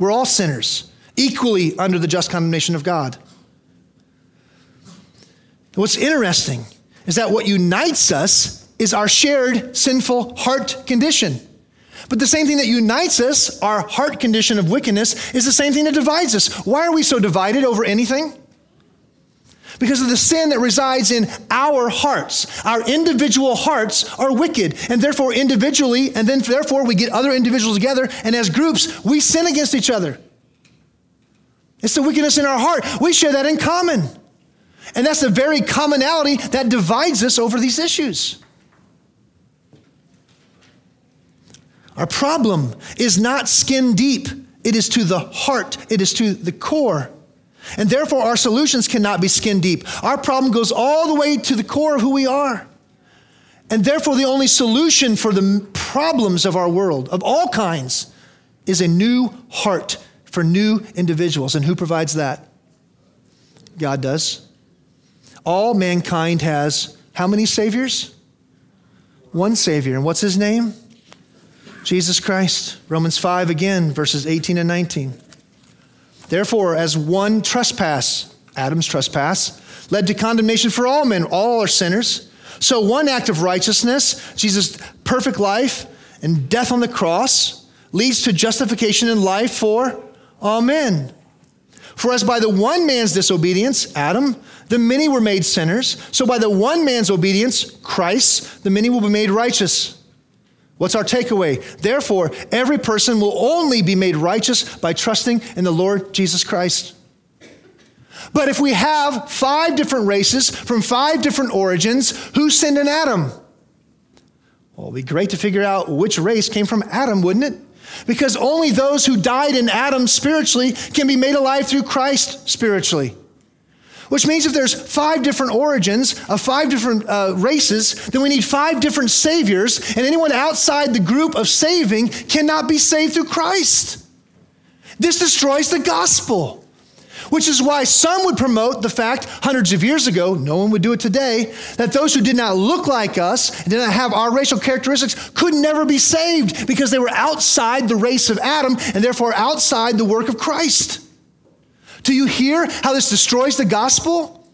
We're all sinners, equally under the just condemnation of God. What's interesting is that what unites us is our shared sinful heart condition. But the same thing that unites us, our heart condition of wickedness, is the same thing that divides us. Why are we so divided over anything? Because of the sin that resides in our hearts. Our individual hearts are wicked, and therefore, individually, and then therefore, we get other individuals together, and as groups, we sin against each other. It's the wickedness in our heart. We share that in common. And that's the very commonality that divides us over these issues. Our problem is not skin deep, it is to the heart, it is to the core. And therefore, our solutions cannot be skin deep. Our problem goes all the way to the core of who we are. And therefore, the only solution for the problems of our world, of all kinds, is a new heart for new individuals. And who provides that? God does. All mankind has how many saviors? One savior. And what's his name? Jesus Christ. Romans 5 again, verses 18 and 19. Therefore, as one trespass, Adam's trespass, led to condemnation for all men, all are sinners. So one act of righteousness, Jesus' perfect life and death on the cross, leads to justification in life for all men. For as by the one man's disobedience, Adam, the many were made sinners, so by the one man's obedience, Christ, the many will be made righteous. What's our takeaway? Therefore, every person will only be made righteous by trusting in the Lord Jesus Christ. But if we have five different races from five different origins, who sinned in Adam? Well, it'd be great to figure out which race came from Adam, wouldn't it? Because only those who died in Adam spiritually can be made alive through Christ spiritually. Which means if there's five different origins of five different uh, races, then we need five different saviors, and anyone outside the group of saving cannot be saved through Christ. This destroys the gospel. Which is why some would promote the fact hundreds of years ago, no one would do it today, that those who did not look like us and did not have our racial characteristics could never be saved because they were outside the race of Adam and therefore outside the work of Christ. Do you hear how this destroys the gospel?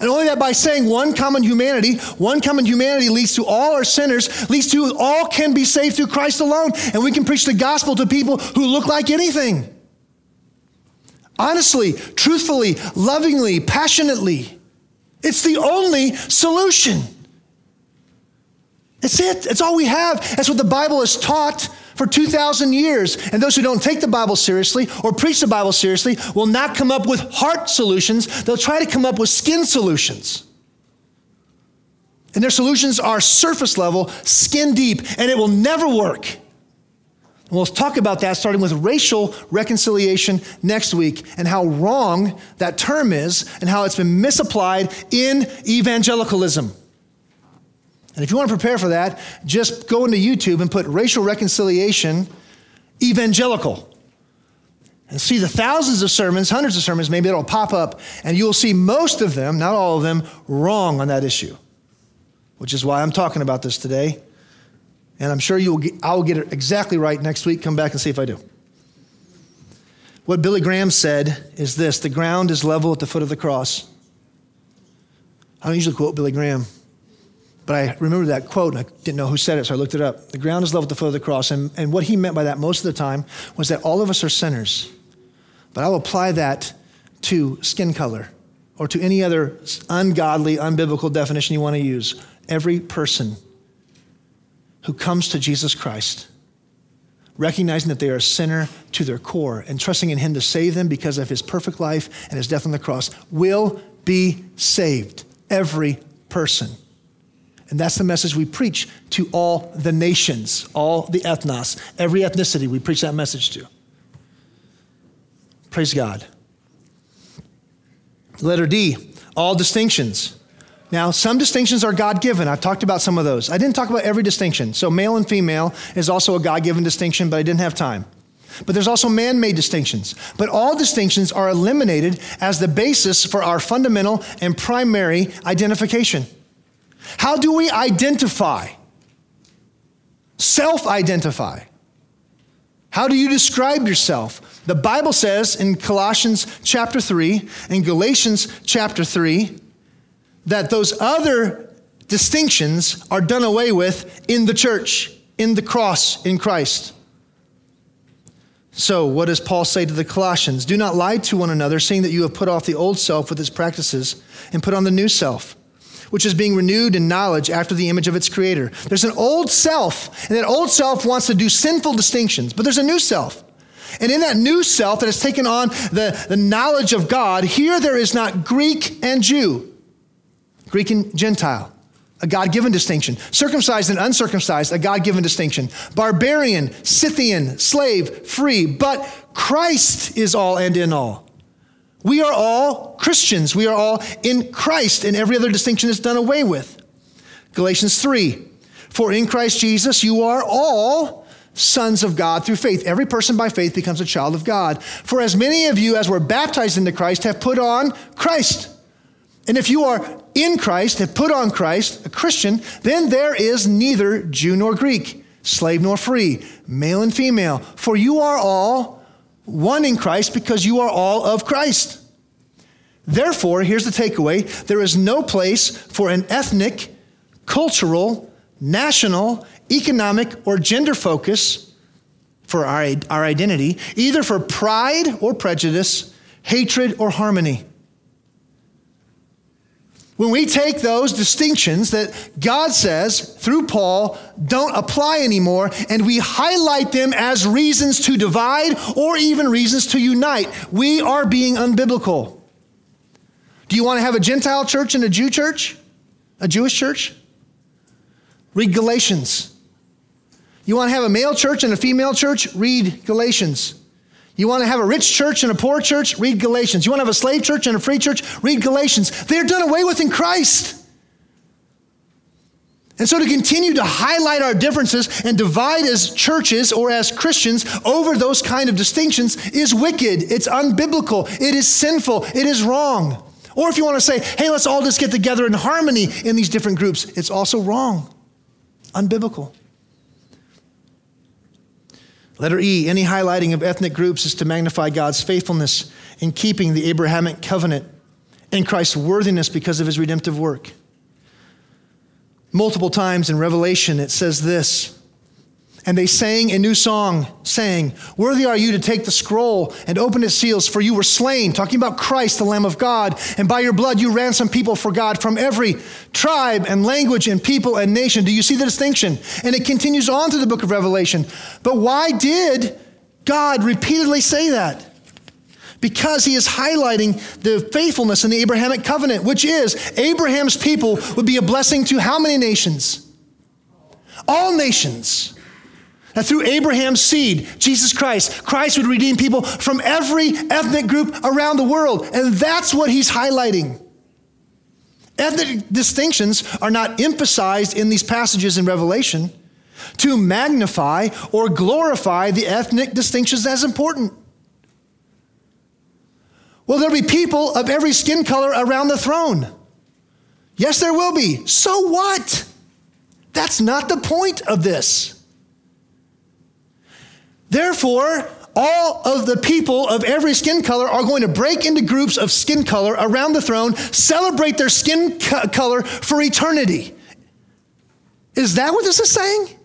And only that by saying one common humanity, one common humanity leads to all our sinners, leads to all can be saved through Christ alone, and we can preach the gospel to people who look like anything. Honestly, truthfully, lovingly, passionately. It's the only solution. It's it. It's all we have. That's what the Bible has taught for 2,000 years. And those who don't take the Bible seriously or preach the Bible seriously will not come up with heart solutions. They'll try to come up with skin solutions. And their solutions are surface level, skin deep, and it will never work. And we'll talk about that starting with racial reconciliation next week and how wrong that term is and how it's been misapplied in evangelicalism. And if you want to prepare for that, just go into YouTube and put racial reconciliation evangelical. And see the thousands of sermons, hundreds of sermons, maybe it'll pop up, and you'll see most of them, not all of them, wrong on that issue. Which is why I'm talking about this today. And I'm sure you'll get, I'll get it exactly right next week. Come back and see if I do. What Billy Graham said is this the ground is level at the foot of the cross. I don't usually quote Billy Graham, but I remember that quote, and I didn't know who said it, so I looked it up. The ground is level at the foot of the cross. And, and what he meant by that most of the time was that all of us are sinners. But I'll apply that to skin color or to any other ungodly, unbiblical definition you want to use. Every person who comes to Jesus Christ, recognizing that they are a sinner to their core and trusting in Him to save them because of His perfect life and His death on the cross, will be saved. Every person. And that's the message we preach to all the nations, all the ethnos, every ethnicity, we preach that message to. Praise God. Letter D, all distinctions. Now, some distinctions are God given. I've talked about some of those. I didn't talk about every distinction. So, male and female is also a God given distinction, but I didn't have time. But there's also man made distinctions. But all distinctions are eliminated as the basis for our fundamental and primary identification. How do we identify? Self identify. How do you describe yourself? The Bible says in Colossians chapter 3 and Galatians chapter 3 that those other distinctions are done away with in the church, in the cross, in Christ. So, what does Paul say to the Colossians? Do not lie to one another, saying that you have put off the old self with its practices and put on the new self, which is being renewed in knowledge after the image of its creator. There's an old self, and that old self wants to do sinful distinctions, but there's a new self. And in that new self that has taken on the, the knowledge of God, here there is not Greek and Jew, Greek and Gentile a God given distinction. Circumcised and uncircumcised, a God given distinction. Barbarian, Scythian, slave, free. But Christ is all and in all. We are all Christians. We are all in Christ, and every other distinction is done away with. Galatians 3 For in Christ Jesus you are all sons of God through faith. Every person by faith becomes a child of God. For as many of you as were baptized into Christ have put on Christ. And if you are in Christ, have put on Christ, a Christian, then there is neither Jew nor Greek, slave nor free, male and female, for you are all one in Christ because you are all of Christ. Therefore, here's the takeaway there is no place for an ethnic, cultural, national, economic, or gender focus for our, our identity, either for pride or prejudice, hatred or harmony. When we take those distinctions that God says through Paul don't apply anymore and we highlight them as reasons to divide or even reasons to unite, we are being unbiblical. Do you want to have a Gentile church and a Jew church? A Jewish church? Read Galatians. You want to have a male church and a female church? Read Galatians. You want to have a rich church and a poor church? Read Galatians. You want to have a slave church and a free church? Read Galatians. They're done away with in Christ. And so to continue to highlight our differences and divide as churches or as Christians over those kind of distinctions is wicked. It's unbiblical. It is sinful. It is wrong. Or if you want to say, hey, let's all just get together in harmony in these different groups, it's also wrong. Unbiblical. Letter E, any highlighting of ethnic groups is to magnify God's faithfulness in keeping the Abrahamic covenant and Christ's worthiness because of his redemptive work. Multiple times in Revelation, it says this and they sang a new song, saying, Worthy are you to take the scroll and open its seals, for you were slain, talking about Christ, the Lamb of God, and by your blood you ransomed people for God from every tribe and language and people and nation. Do you see the distinction? And it continues on to the book of Revelation. But why did God repeatedly say that? Because he is highlighting the faithfulness in the Abrahamic covenant, which is Abraham's people would be a blessing to how many nations? All nations. That through Abraham's seed, Jesus Christ, Christ would redeem people from every ethnic group around the world. And that's what he's highlighting. Ethnic distinctions are not emphasized in these passages in Revelation to magnify or glorify the ethnic distinctions as important. Will there be people of every skin color around the throne? Yes, there will be. So what? That's not the point of this. Therefore, all of the people of every skin color are going to break into groups of skin color around the throne, celebrate their skin co- color for eternity. Is that what this is saying?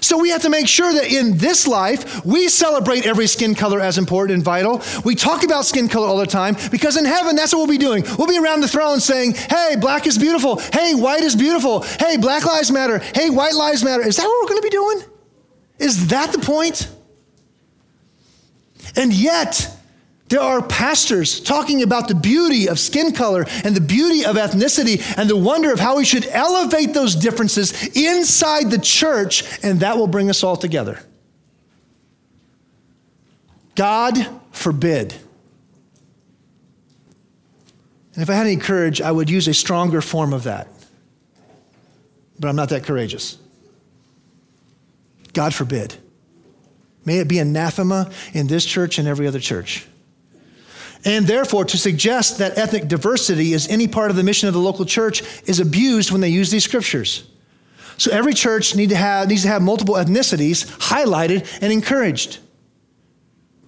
So we have to make sure that in this life, we celebrate every skin color as important and vital. We talk about skin color all the time because in heaven, that's what we'll be doing. We'll be around the throne saying, hey, black is beautiful. Hey, white is beautiful. Hey, black lives matter. Hey, white lives matter. Is that what we're going to be doing? Is that the point? And yet, There are pastors talking about the beauty of skin color and the beauty of ethnicity and the wonder of how we should elevate those differences inside the church, and that will bring us all together. God forbid. And if I had any courage, I would use a stronger form of that. But I'm not that courageous. God forbid. May it be anathema in this church and every other church. And therefore, to suggest that ethnic diversity is any part of the mission of the local church is abused when they use these scriptures. So every church need to have, needs to have multiple ethnicities highlighted and encouraged.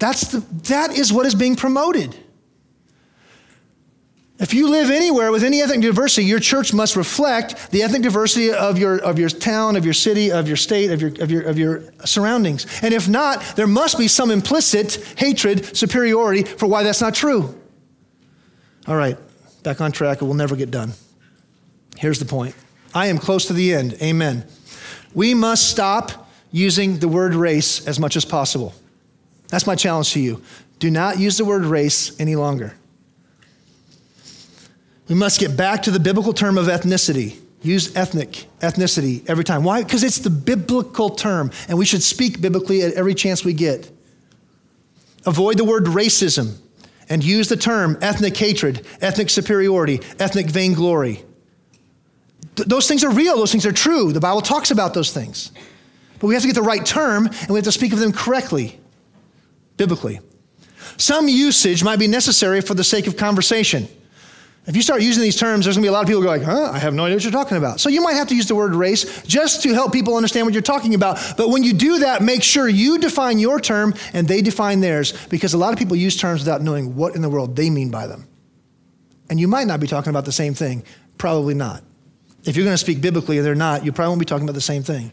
That's the, that is what is being promoted. If you live anywhere with any ethnic diversity, your church must reflect the ethnic diversity of your, of your town, of your city, of your state, of your, of, your, of your surroundings. And if not, there must be some implicit hatred, superiority for why that's not true. All right, back on track, we'll never get done. Here's the point I am close to the end. Amen. We must stop using the word race as much as possible. That's my challenge to you. Do not use the word race any longer. We must get back to the biblical term of ethnicity. Use ethnic, ethnicity every time. Why? Because it's the biblical term, and we should speak biblically at every chance we get. Avoid the word racism and use the term ethnic hatred, ethnic superiority, ethnic vainglory. Th- those things are real, those things are true. The Bible talks about those things. But we have to get the right term, and we have to speak of them correctly, biblically. Some usage might be necessary for the sake of conversation. If you start using these terms, there's gonna be a lot of people going, huh, I have no idea what you're talking about. So you might have to use the word race just to help people understand what you're talking about. But when you do that, make sure you define your term and they define theirs because a lot of people use terms without knowing what in the world they mean by them. And you might not be talking about the same thing. Probably not. If you're gonna speak biblically and they're not, you probably won't be talking about the same thing.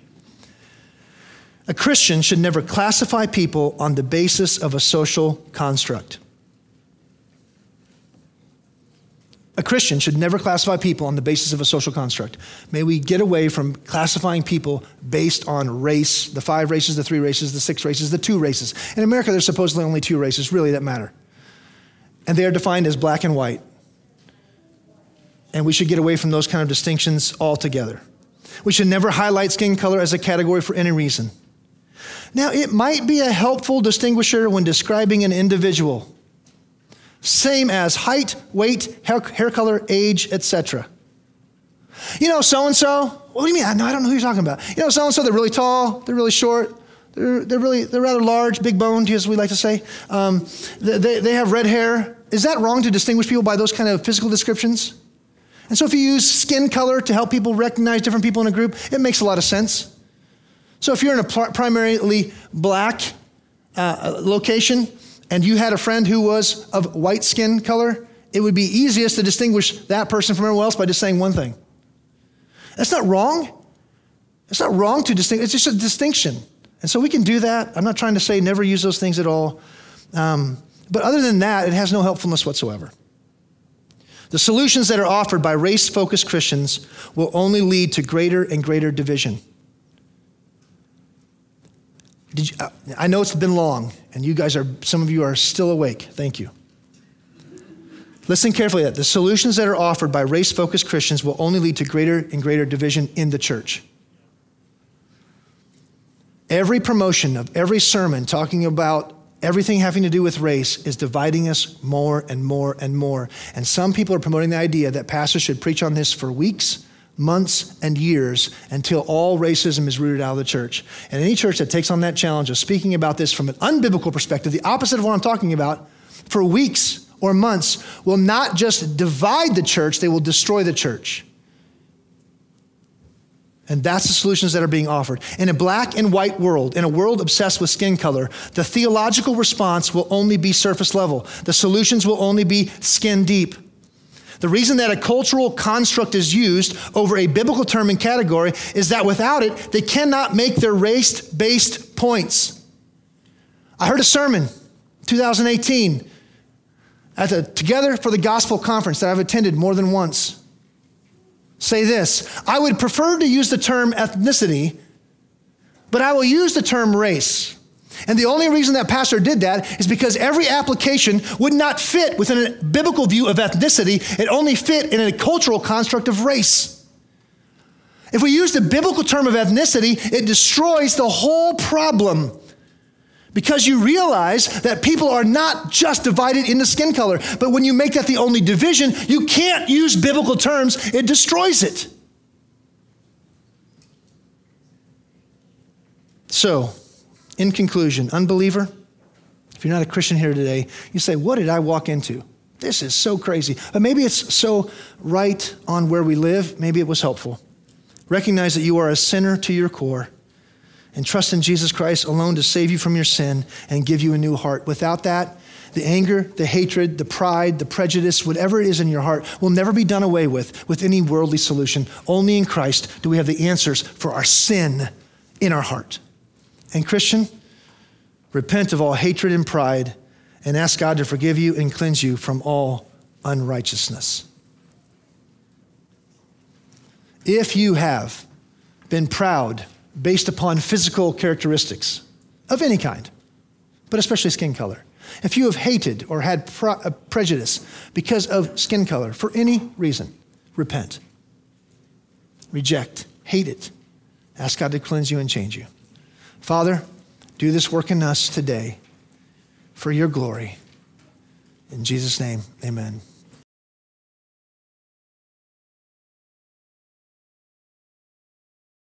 A Christian should never classify people on the basis of a social construct. A Christian should never classify people on the basis of a social construct. May we get away from classifying people based on race, the five races, the three races, the six races, the two races. In America, there's supposedly only two races, really, that matter. And they are defined as black and white. And we should get away from those kind of distinctions altogether. We should never highlight skin color as a category for any reason. Now, it might be a helpful distinguisher when describing an individual same as height, weight, hair, hair color, age, etc. You know, so and so. What do you mean? No, I don't know who you're talking about. You know, so and so. They're really tall. They're really short. They're, they're really they're rather large, big boned, as we like to say. Um, they, they have red hair. Is that wrong to distinguish people by those kind of physical descriptions? And so, if you use skin color to help people recognize different people in a group, it makes a lot of sense. So, if you're in a primarily black uh, location, and you had a friend who was of white skin color, it would be easiest to distinguish that person from everyone else by just saying one thing. That's not wrong. It's not wrong to distinguish, it's just a distinction. And so we can do that. I'm not trying to say never use those things at all. Um, but other than that, it has no helpfulness whatsoever. The solutions that are offered by race focused Christians will only lead to greater and greater division. Did you, uh, I know it's been long, and you guys are, some of you are still awake. Thank you. Listen carefully that the solutions that are offered by race focused Christians will only lead to greater and greater division in the church. Every promotion of every sermon talking about everything having to do with race is dividing us more and more and more. And some people are promoting the idea that pastors should preach on this for weeks months and years until all racism is rooted out of the church. And any church that takes on that challenge of speaking about this from an unbiblical perspective, the opposite of what I'm talking about, for weeks or months, will not just divide the church, they will destroy the church. And that's the solutions that are being offered. In a black and white world, in a world obsessed with skin color, the theological response will only be surface level. The solutions will only be skin deep. The reason that a cultural construct is used over a biblical term and category is that without it, they cannot make their race based points. I heard a sermon 2018 at the Together for the Gospel conference that I've attended more than once. Say this I would prefer to use the term ethnicity, but I will use the term race. And the only reason that pastor did that is because every application would not fit within a biblical view of ethnicity, it only fit in a cultural construct of race. If we use the biblical term of ethnicity, it destroys the whole problem. Because you realize that people are not just divided into skin color, but when you make that the only division, you can't use biblical terms, it destroys it. So, in conclusion, unbeliever, if you're not a Christian here today, you say, What did I walk into? This is so crazy. But maybe it's so right on where we live. Maybe it was helpful. Recognize that you are a sinner to your core and trust in Jesus Christ alone to save you from your sin and give you a new heart. Without that, the anger, the hatred, the pride, the prejudice, whatever it is in your heart, will never be done away with with any worldly solution. Only in Christ do we have the answers for our sin in our heart. And Christian, repent of all hatred and pride and ask God to forgive you and cleanse you from all unrighteousness. If you have been proud based upon physical characteristics of any kind, but especially skin color, if you have hated or had uh, prejudice because of skin color for any reason, repent. Reject, hate it. Ask God to cleanse you and change you. Father, do this work in us today for your glory. In Jesus' name, amen.